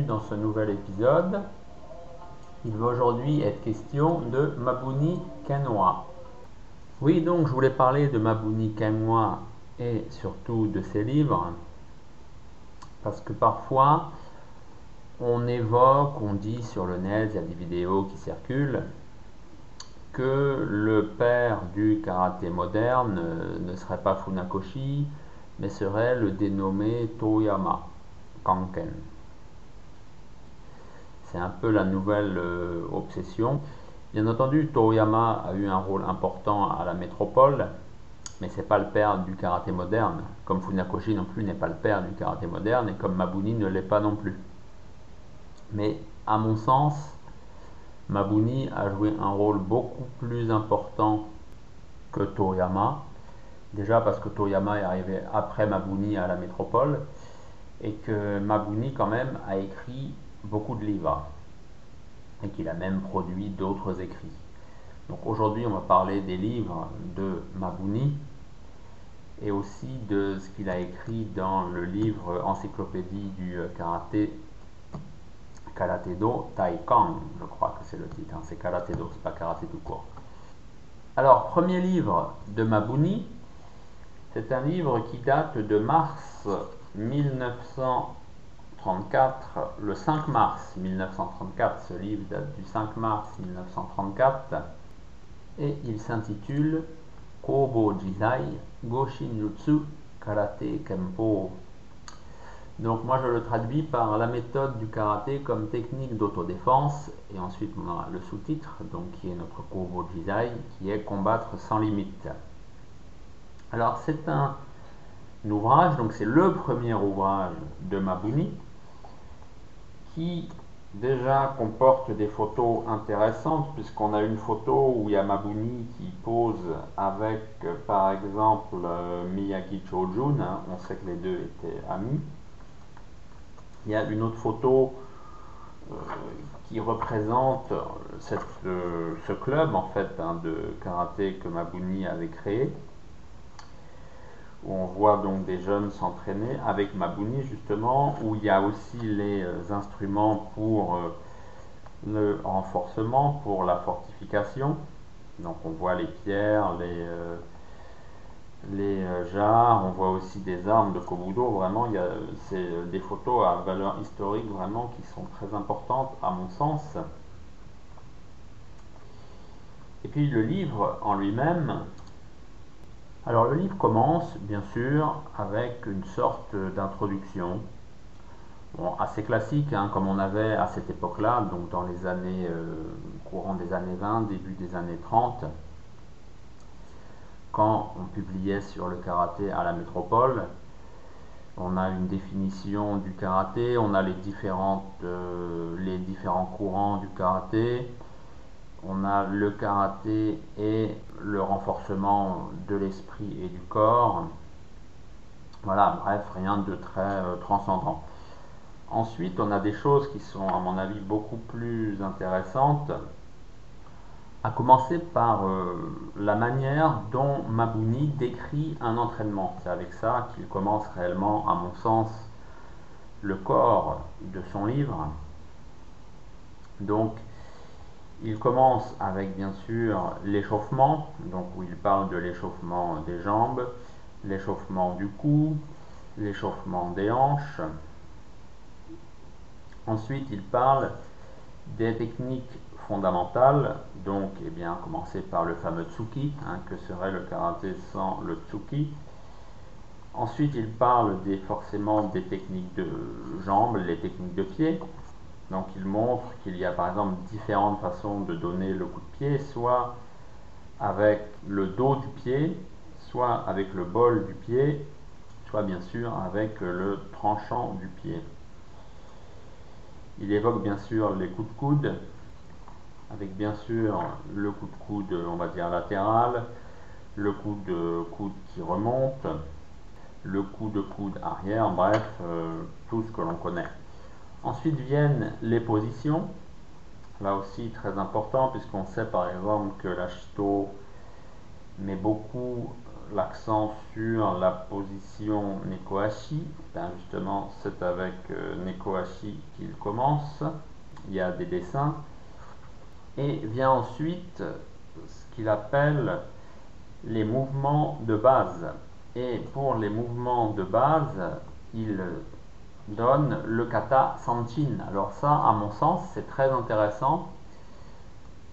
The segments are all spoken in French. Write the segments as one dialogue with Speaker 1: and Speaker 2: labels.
Speaker 1: dans ce nouvel épisode. Il va aujourd'hui être question de Mabuni Kenwa. Oui, donc je voulais parler de Mabuni Kenwa et surtout de ses livres, parce que parfois on évoque, on dit sur le net, il y a des vidéos qui circulent, que le père du karaté moderne ne serait pas Funakoshi, mais serait le dénommé Toyama Kanken. C'est un peu la nouvelle euh, obsession. Bien entendu, Toyama a eu un rôle important à la métropole, mais c'est pas le père du karaté moderne, comme Funakoshi non plus n'est pas le père du karaté moderne, et comme Mabuni ne l'est pas non plus. Mais à mon sens, Mabuni a joué un rôle beaucoup plus important que Toyama, Déjà parce que Toyama est arrivé après Mabuni à la métropole et que Mabuni quand même a écrit beaucoup de livres et qu'il a même produit d'autres écrits. Donc aujourd'hui on va parler des livres de Mabuni et aussi de ce qu'il a écrit dans le livre Encyclopédie du karaté Karaté-do Taikan, je crois que c'est le titre, hein. c'est Karaté-do, c'est pas karaté tout court. Alors, premier livre de Mabuni, c'est un livre qui date de mars 1934, le 5 mars 1934. Ce livre date du 5 mars 1934 et il s'intitule Kobo Jizai Goshinjutsu Karate Kempo. Donc moi je le traduis par la méthode du karaté comme technique d'autodéfense et ensuite on aura le sous-titre donc qui est notre Kobo Jizai qui est combattre sans limite. Alors c'est un, ouvrage, donc c'est le premier ouvrage de Mabuni, qui déjà comporte des photos intéressantes, puisqu'on a une photo où il y a Mabuni qui pose avec, par exemple, Miyagi Chojun, hein, on sait que les deux étaient amis. Il y a une autre photo euh, qui représente euh, ce club en fait hein, de karaté que Mabuni avait créé où on voit donc des jeunes s'entraîner avec Mabuni justement, où il y a aussi les euh, instruments pour euh, le renforcement, pour la fortification. Donc on voit les pierres, les, euh, les jarres, on voit aussi des armes de Kobudo. Vraiment, il y a c'est des photos à valeur historique vraiment qui sont très importantes à mon sens. Et puis le livre en lui-même, alors le livre commence bien sûr avec une sorte d'introduction, assez classique hein, comme on avait à cette époque-là, donc dans les années euh, courant des années 20, début des années 30, quand on publiait sur le karaté à la métropole. On a une définition du karaté, on a les, euh, les différents courants du karaté, on a le karaté et le renforcement de l'esprit et du corps. Voilà, bref, rien de très euh, transcendant. Ensuite, on a des choses qui sont, à mon avis, beaucoup plus intéressantes, à commencer par euh, la manière dont Mabuni décrit un entraînement. C'est avec ça qu'il commence réellement, à mon sens, le corps de son livre. Donc, il commence avec bien sûr l'échauffement, donc où il parle de l'échauffement des jambes, l'échauffement du cou, l'échauffement des hanches. Ensuite, il parle des techniques fondamentales, donc eh bien, commencer par le fameux tsuki, hein, que serait le karaté sans le tsuki. Ensuite, il parle des, forcément des techniques de jambes, les techniques de pied, donc il montre qu'il y a par exemple différentes façons de donner le coup de pied, soit avec le dos du pied, soit avec le bol du pied, soit bien sûr avec le tranchant du pied. Il évoque bien sûr les coups de coude, avec bien sûr le coup de coude, on va dire latéral, le coup de coude qui remonte, le coup de coude arrière, bref, euh, tout ce que l'on connaît. Ensuite viennent les positions. Là aussi très important puisqu'on sait par exemple que la Shito met beaucoup l'accent sur la position Nekohashi. Ben justement, c'est avec euh, Nekohashi qu'il commence. Il y a des dessins. Et vient ensuite ce qu'il appelle les mouvements de base. Et pour les mouvements de base, il donne le kata sanchin. Alors ça, à mon sens, c'est très intéressant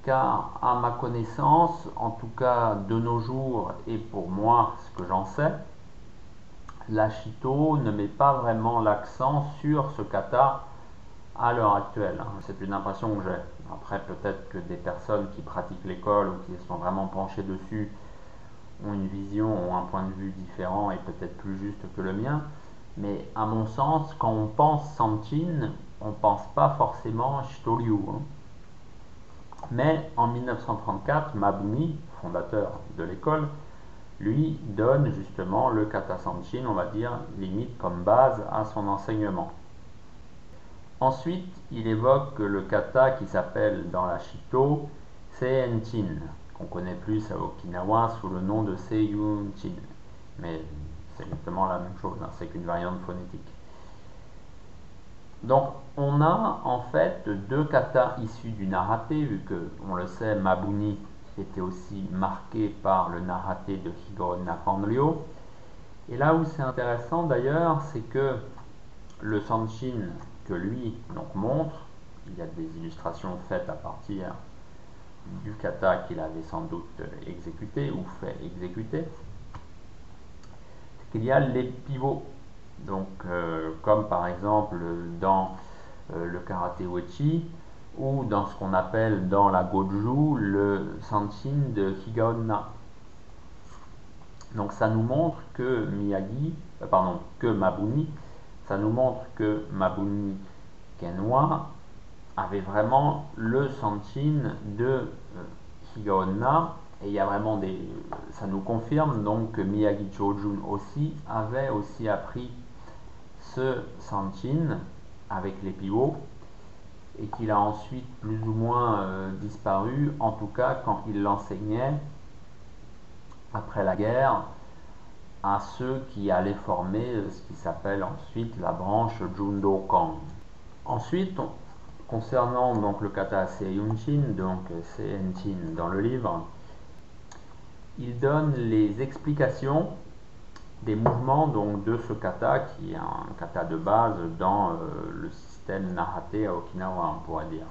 Speaker 1: car à ma connaissance, en tout cas de nos jours et pour moi, ce que j'en sais, l'Ashito ne met pas vraiment l'accent sur ce kata à l'heure actuelle. Hein. C'est une impression que j'ai. Après, peut-être que des personnes qui pratiquent l'école ou qui sont vraiment penchées dessus ont une vision, ont un point de vue différent et peut-être plus juste que le mien. Mais à mon sens, quand on pense Sanchin, on ne pense pas forcément Shitoryu. Hein. Mais en 1934, Mabuni, fondateur de l'école, lui donne justement le kata sanchin, on va dire, limite comme base à son enseignement. Ensuite, il évoque le kata qui s'appelle dans la Shito Seinchin, qu'on connaît plus à Okinawa sous le nom de Seiyunchin. Mais c'est exactement la même chose, hein, c'est qu'une variante phonétique. Donc, on a en fait deux katas issus du narate, vu que, on le sait, Mabuni était aussi marqué par le narate de Higoro Nakanryo. Et là où c'est intéressant d'ailleurs, c'est que le Sanshin que lui donc, montre, il y a des illustrations faites à partir du kata qu'il avait sans doute exécuté ou fait exécuter, qu'il y a les pivots donc, euh, comme par exemple dans euh, le karaté wechi ou dans ce qu'on appelle dans la goju le sanchin de Higaonna. Donc ça nous montre que Miyagi, euh, pardon, que Mabuni, ça nous montre que Mabuni Kenwa avait vraiment le sanchin de Higaonna et il y a vraiment des ça nous confirme donc que Miyagi Chojun aussi avait aussi appris ce Sanchin avec les pivots et qu'il a ensuite plus ou moins euh, disparu, en tout cas quand il l'enseignait après la guerre à ceux qui allaient former euh, ce qui s'appelle ensuite la branche Jundokan. Ensuite, concernant donc le kata Seiyunchin, donc Seinchin dans le livre, il donne les explications des mouvements donc, de ce kata, qui est un kata de base dans euh, le système Narate à Okinawa, on pourrait dire.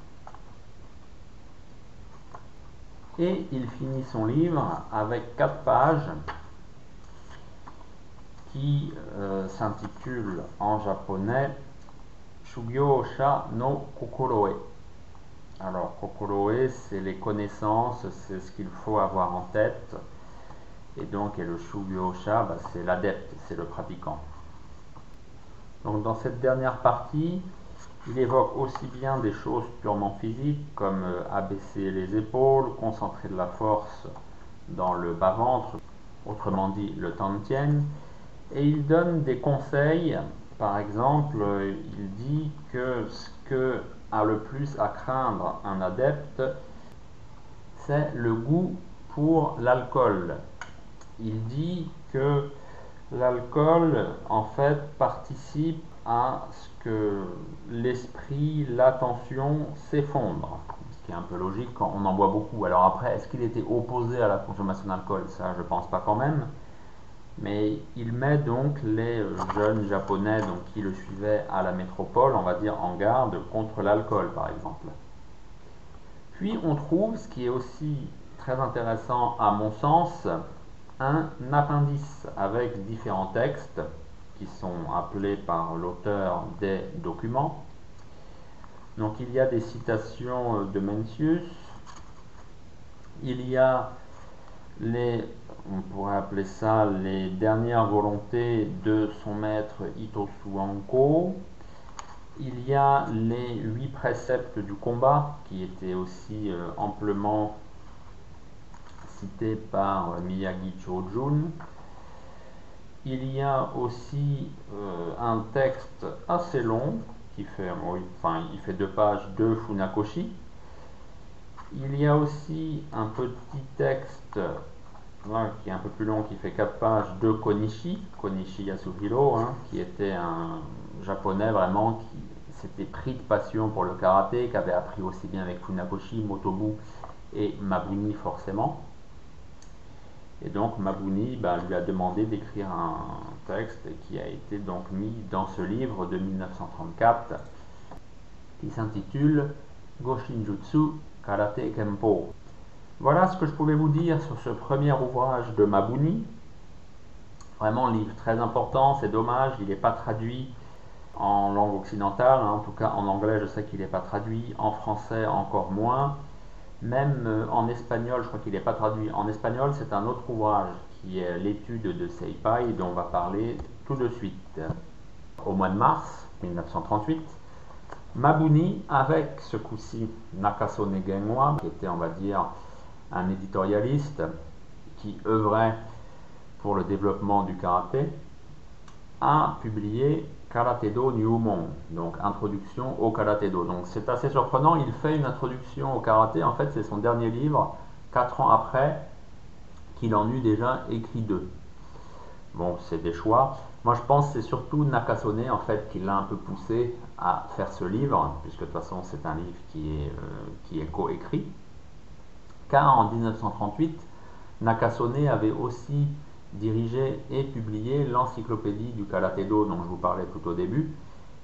Speaker 1: Et il finit son livre avec quatre pages qui euh, s'intitulent en japonais Shugyo-sha no Kokoroe. Alors, Kokoroe, c'est les connaissances, c'est ce qu'il faut avoir en tête et donc, et le Shugyo-sha, bah, c'est l'adepte, c'est le pratiquant. Donc, dans cette dernière partie, il évoque aussi bien des choses purement physiques, comme euh, abaisser les épaules, concentrer de la force dans le bas-ventre, autrement dit le tantien, et il donne des conseils. Par exemple, il dit que ce que a le plus à craindre un adepte, c'est le goût pour l'alcool il dit que l'alcool, en fait, participe à ce que l'esprit, l'attention s'effondre. Ce qui est un peu logique quand on en boit beaucoup. Alors après, est-ce qu'il était opposé à la consommation d'alcool? Ça, je ne pense pas quand même. Mais il met donc les jeunes japonais donc, qui le suivaient à la métropole, on va dire, en garde contre l'alcool, par exemple. Puis on trouve, ce qui est aussi très intéressant à mon sens, un appendice avec différents textes qui sont appelés par l'auteur des documents. Donc il y a des citations de Mencius, il y a les, on pourrait appeler ça les dernières volontés de son maître Itosu Anko, il y a les huit préceptes du combat qui étaient aussi euh, amplement cité par euh, Miyagi Chojun. Il y a aussi euh, un texte assez long qui fait, enfin, il fait deux pages de Funakoshi. Il y a aussi un petit texte là, qui est un peu plus long, qui fait 4 pages, de Konishi, Konishi Yasuhiro, hein, qui était un japonais vraiment qui s'était pris de passion pour le karaté, qui avait appris aussi bien avec Funakoshi, Motobu et Mabuni forcément. Et donc Mabuni bah, lui a demandé d'écrire un texte qui a été donc mis dans ce livre de 1934 qui s'intitule Goshinjutsu Karate Kempo. Voilà ce que je pouvais vous dire sur ce premier ouvrage de Mabuni. Vraiment un livre très important, c'est dommage, il n'est pas traduit en langue occidentale, hein. en tout cas en anglais je sais qu'il n'est pas traduit, en français encore moins, même euh, en espagnol je crois qu'il n'est pas traduit. En espagnol c'est un autre ouvrage qui est l'étude de Seipai dont on va parler tout de suite. Au mois de mars 1938, Mabuni avec ce coup-ci Nakasone Genwa, qui était on va dire un éditorialiste qui œuvrait pour le développement du karaté, a publié Karate-do Nyumon, donc introduction au Karate-do. Donc c'est assez surprenant, il fait une introduction au karaté, en fait c'est son dernier livre, quatre ans après qu'il en eut déjà écrit deux. Bon, c'est des choix. Moi je pense c'est surtout Nakasone en fait qui l'a un peu poussé à faire ce livre, puisque de toute façon c'est un livre qui est, euh, qui est coécrit car en 1938, Nakasone avait aussi dirigé et publié l'encyclopédie du Karaté-do dont je vous parlais tout au début,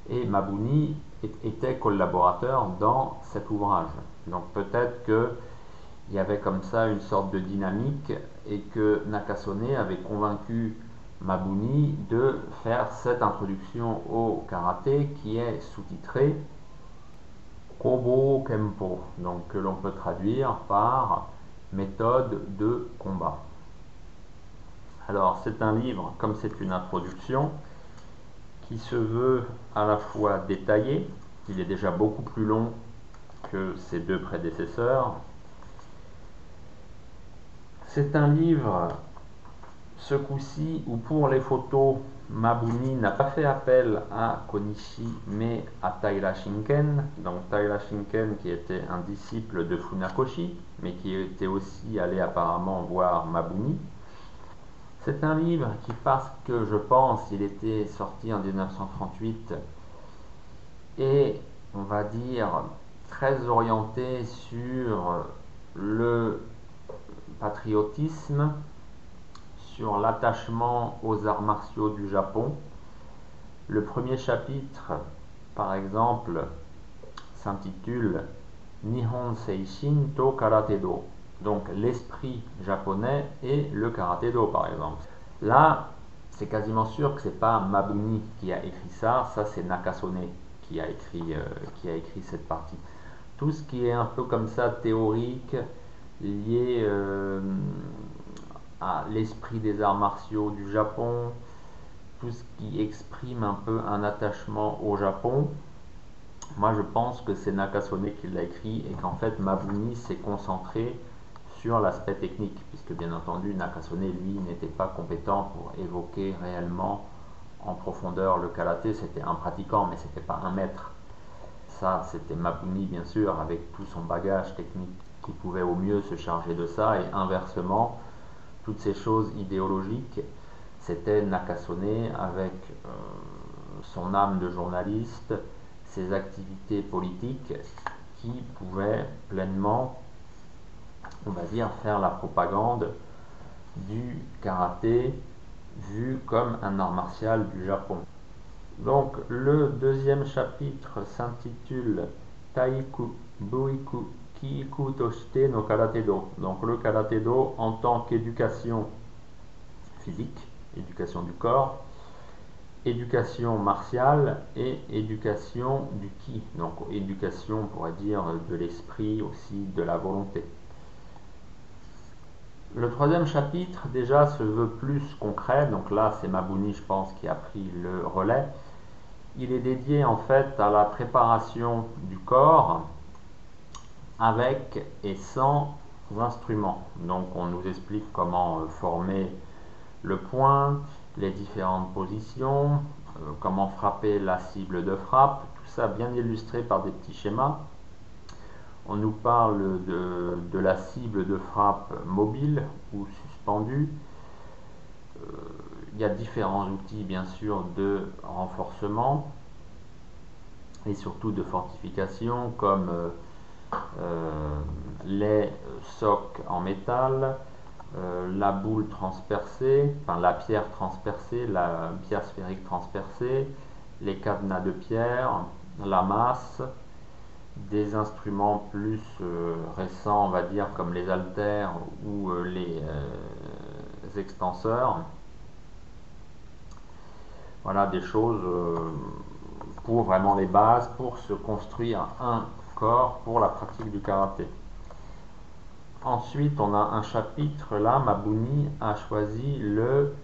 Speaker 1: et Mabuni était collaborateur dans cet ouvrage. Donc peut-être qu'il y avait comme ça une sorte de dynamique et que Nakasone avait convaincu Mabuni de faire cette introduction au karaté qui est sous-titrée Kobo Kempo, donc que l'on peut traduire par méthode de combat. Alors c'est un livre, comme c'est une introduction, qui se veut à la fois détaillé, il est déjà beaucoup plus long que ses deux prédécesseurs. C'est un livre, ce coup-ci, où pour les photos, Mabuni n'a pas fait appel à Konishi mais à Taira Shinken. Donc Taira Shinken qui était un disciple de Funakoshi mais qui était aussi allé apparemment voir Mabuni. C'est un livre qui parce que je pense il était sorti en 1938 et on va dire très orienté sur le patriotisme sur l'attachement aux arts martiaux du Japon. Le premier chapitre, par exemple, s'intitule Nihon Seishin to Karate Do. Donc l'esprit japonais et le karaté do par exemple. Là, c'est quasiment sûr que c'est pas Mabuni qui a écrit ça, ça c'est Nakasone qui a écrit, euh, qui a écrit cette partie. Tout ce qui est un peu comme ça théorique, lié euh, l'esprit des arts martiaux du Japon, tout ce qui exprime un peu un attachement au Japon. Moi, je pense que c'est Nakasone qui l'a écrit et qu'en fait, Mabuni s'est concentré l'aspect technique, puisque bien entendu, Nakasone, lui, n'était pas compétent pour évoquer réellement en profondeur le karaté. C'était un pratiquant, mais c'était pas un maître. Ça, c'était Mabuni, bien sûr, avec tout son bagage technique qui pouvait au mieux se charger de ça, et inversement, toutes ces choses idéologiques, c'était Nakasone avec euh, son âme de journaliste, ses activités politiques qui pouvaient pleinement, on va dire, faire la propagande du karaté vu comme un art martial du Japon. Donc le deuxième chapitre s'intitule Taiku Buiku no Karate-do. Donc le Karate-do en tant qu'éducation physique, éducation du corps, éducation martiale et éducation du ki. Donc éducation, on pourrait dire, de l'esprit aussi, de la volonté. Le troisième chapitre déjà se veut plus concret, donc là c'est Mabuni je pense qui a pris le relais. Il est dédié en fait à la préparation du corps, avec et sans instruments. Donc on nous explique comment euh, former le point, les différentes positions, euh, comment frapper la cible de frappe, tout ça bien illustré par des petits schémas. On nous parle de, la cible de frappe mobile ou suspendue. Euh, il y a différents outils, bien sûr, de renforcement et surtout de fortification, comme euh, euh, les socs en métal, la boule transpercée, enfin la pierre transpercée, la pierre sphérique transpercée, les cadenas de pierre, la masse, des instruments plus euh, récents, on va dire, comme les haltères ou euh, les euh, extenseurs. Voilà des choses pour vraiment les bases, pour se construire un corps pour la pratique du karaté. Ensuite, on a un chapitre là, Mabuni a choisi le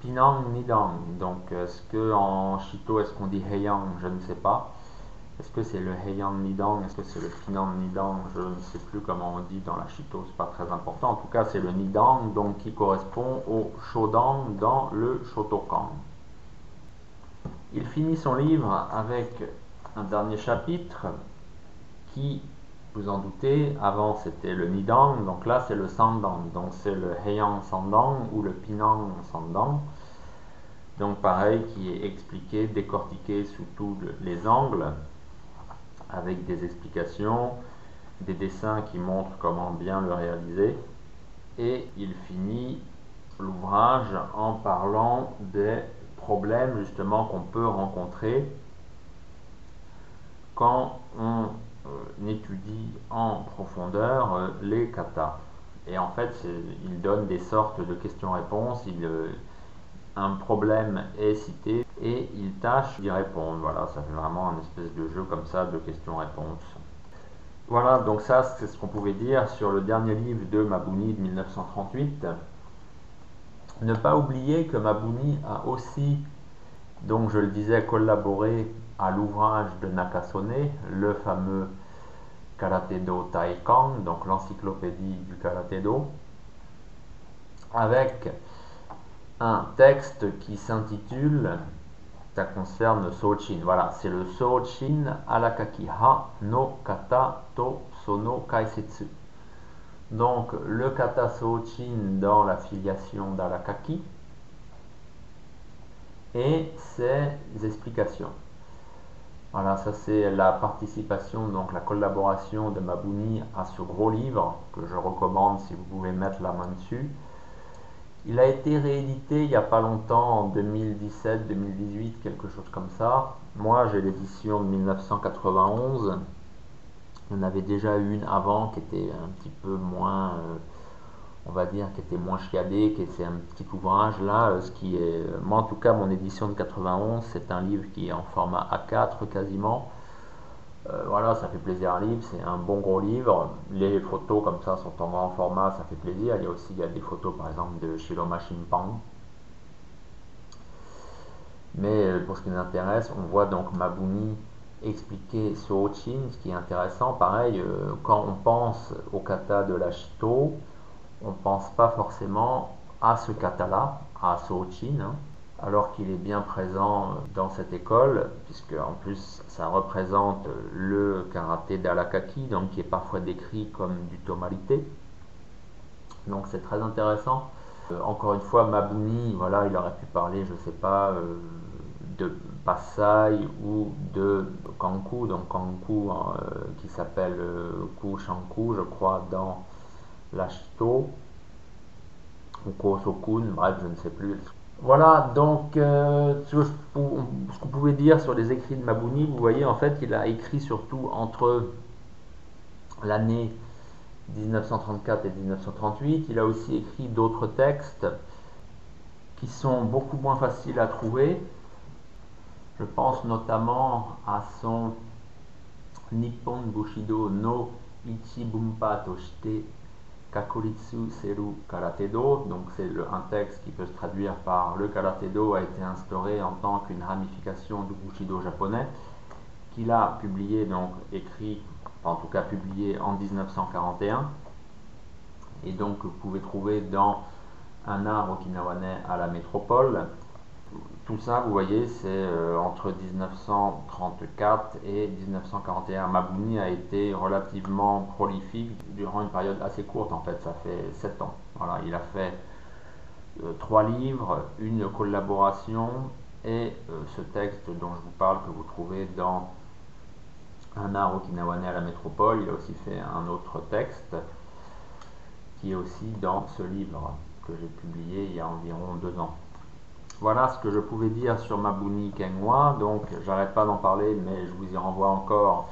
Speaker 1: Pinang Nidang. Donc, est-ce que en Shito, est-ce qu'on dit Heiyang Je ne sais pas. Est-ce que c'est le Heian Nidang? Est-ce que c'est le Finan Nidang? Je ne sais plus comment on dit dans la Shito, c'est pas très important. En tout cas, c'est le Nidang, donc qui correspond au Shodang dans le Shotokan. Il finit son livre avec un dernier chapitre qui, vous en doutez, avant c'était le Nidang, donc là c'est le Sandang, donc c'est le Heian Sandang ou le Pinang Sandang. Donc pareil, qui est expliqué, décortiqué sous tous les angles avec des explications, des dessins qui montrent comment bien le réaliser. Et il finit l'ouvrage en parlant des problèmes justement qu'on peut rencontrer quand on euh, étudie en profondeur euh, les katas. Et en fait, il donne des sortes de questions-réponses. Euh, un problème est cité et il tâche d'y répondre. Voilà, ça fait vraiment un espèce de jeu comme ça de questions-réponses. Voilà, donc ça c'est ce qu'on pouvait dire sur le dernier livre de Mabuni de 1938. Ne pas oublier que Mabuni a aussi, donc je le disais, collaboré à l'ouvrage de Nakasone, le fameux Karatedo Taekang, donc l'encyclopédie du Karatedo, avec un texte qui s'intitule, ça concerne Sochin, voilà, c'est le Sochin Alakakiha no Kata to Sono Kaisetsu. Donc le Kata Sochin dans la filiation d'Alakaki et ses explications. Voilà, ça c'est la participation, donc la collaboration de Mabuni à ce gros livre que je recommande si vous pouvez mettre la main dessus. Il a été réédité il n'y a pas longtemps, en 2017-2018, quelque chose comme ça. Moi, j'ai l'édition de 1991. On avait déjà une avant qui était un petit peu moins, euh, on va dire, qui était moins chiadée, qui c'est un petit ouvrage là. Euh, ce qui est, moi en tout cas, mon édition de 91, c'est un livre qui est en format A4 quasiment. Euh, voilà, ça fait plaisir à lire, c'est un bon gros livre. Les photos comme ça sont en grand format, ça fait plaisir. Il y a aussi il y a des photos par exemple de Shiloma Shimpang. Mais euh, pour ce qui nous intéresse, on voit donc Mabuni expliquer Soochin, ce qui est intéressant. Pareil, euh, quand on pense au kata de la Shito, on ne pense pas forcément à ce kata-là, à Soochin. Hein alors qu'il est bien présent dans cette école, puisque en plus ça représente le karaté d'Alakaki, donc qui est parfois décrit comme du tomalité. Donc c'est très intéressant. Euh, encore une fois, Mabuni, voilà, il aurait pu parler, je ne sais pas, euh, de Pasai ou de Kanku, donc Kanku euh, qui s'appelle Ku Shanku, je crois, dans l'Ashito, ou Kosokun, bref, je ne sais plus voilà, donc euh, ce, qu'on pouvait dire sur les écrits de Mabuni, vous voyez en fait qu'il a écrit surtout entre l'année 1934 et 1938. Il a aussi écrit d'autres textes qui sont beaucoup moins faciles à trouver. Je pense notamment à son Nippon Bushido no Ichibumpa Toshite Kakuritsu Seru Karatedo, donc c'est un texte qui peut se traduire par le Karatedo a été instauré en tant qu'une ramification du Bushido japonais, qu'il a publié, donc écrit, en tout cas publié en 1941, et donc vous pouvez trouver dans un art okinawanais à la métropole. Tout ça, vous voyez, c'est euh, entre 1934 et 1941. Mabouni a été relativement prolifique durant une période assez courte, en fait, ça fait 7 ans. Voilà, il a fait euh, trois livres, une collaboration et euh, ce texte dont je vous parle que vous trouvez dans Un art okinawanais à la métropole. Il a aussi fait un autre texte qui est aussi dans ce livre que j'ai publié il y a environ deux ans. Voilà ce que je pouvais dire sur Mabuni Kengwa. Donc, j'arrête pas d'en parler, mais je vous y renvoie encore.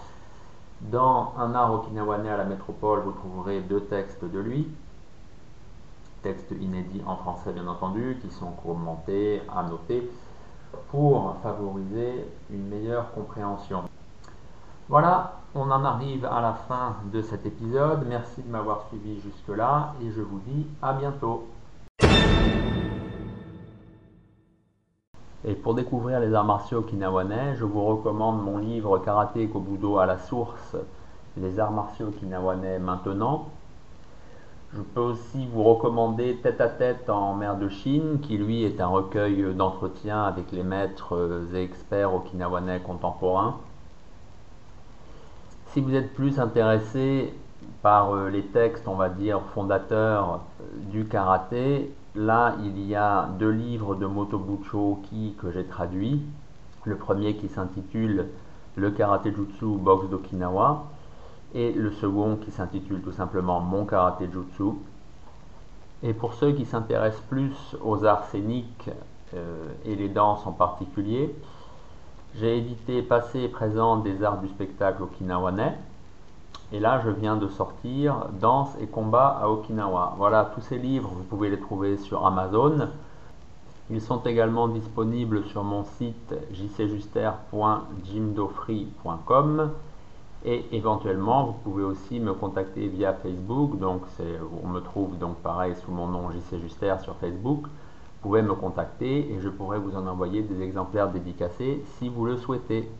Speaker 1: Dans Un art okinawanais à la métropole, vous trouverez deux textes de lui. Textes inédits en français, bien entendu, qui sont commentés, annotés, pour favoriser une meilleure compréhension. Voilà, on en arrive à la fin de cet épisode. Merci de m'avoir suivi jusque-là et je vous dis à bientôt. Et pour découvrir les arts martiaux okinawanais, je vous recommande mon livre Karaté Kobudo à la source, les arts martiaux okinawanais maintenant. Je peux aussi vous recommander Tête à tête en mer de Chine, qui lui est un recueil d'entretien avec les maîtres et experts okinawanais contemporains. Si vous êtes plus intéressé par euh, les textes, on va dire, fondateurs du karaté, là, il y a deux livres de Motobucho Oki que j'ai traduits. Le premier qui s'intitule Le karaté jutsu boxe d'Okinawa et le second qui s'intitule tout simplement Mon karaté jutsu. Et pour ceux qui s'intéressent plus aux arts scéniques euh, et les danses en particulier, j'ai édité Passé et présent des arts du spectacle okinawanais. Et là, je viens de sortir Danse et combat à Okinawa. Voilà, tous ces livres, vous pouvez les trouver sur Amazon. Ils sont également disponibles sur mon site jcjuster.jimdofree.com et éventuellement, vous pouvez aussi me contacter via Facebook. Donc, on me trouve donc pareil sous mon nom JC Juster sur Facebook. Vous pouvez me contacter et je pourrai vous en envoyer des exemplaires dédicacés si vous le souhaitez.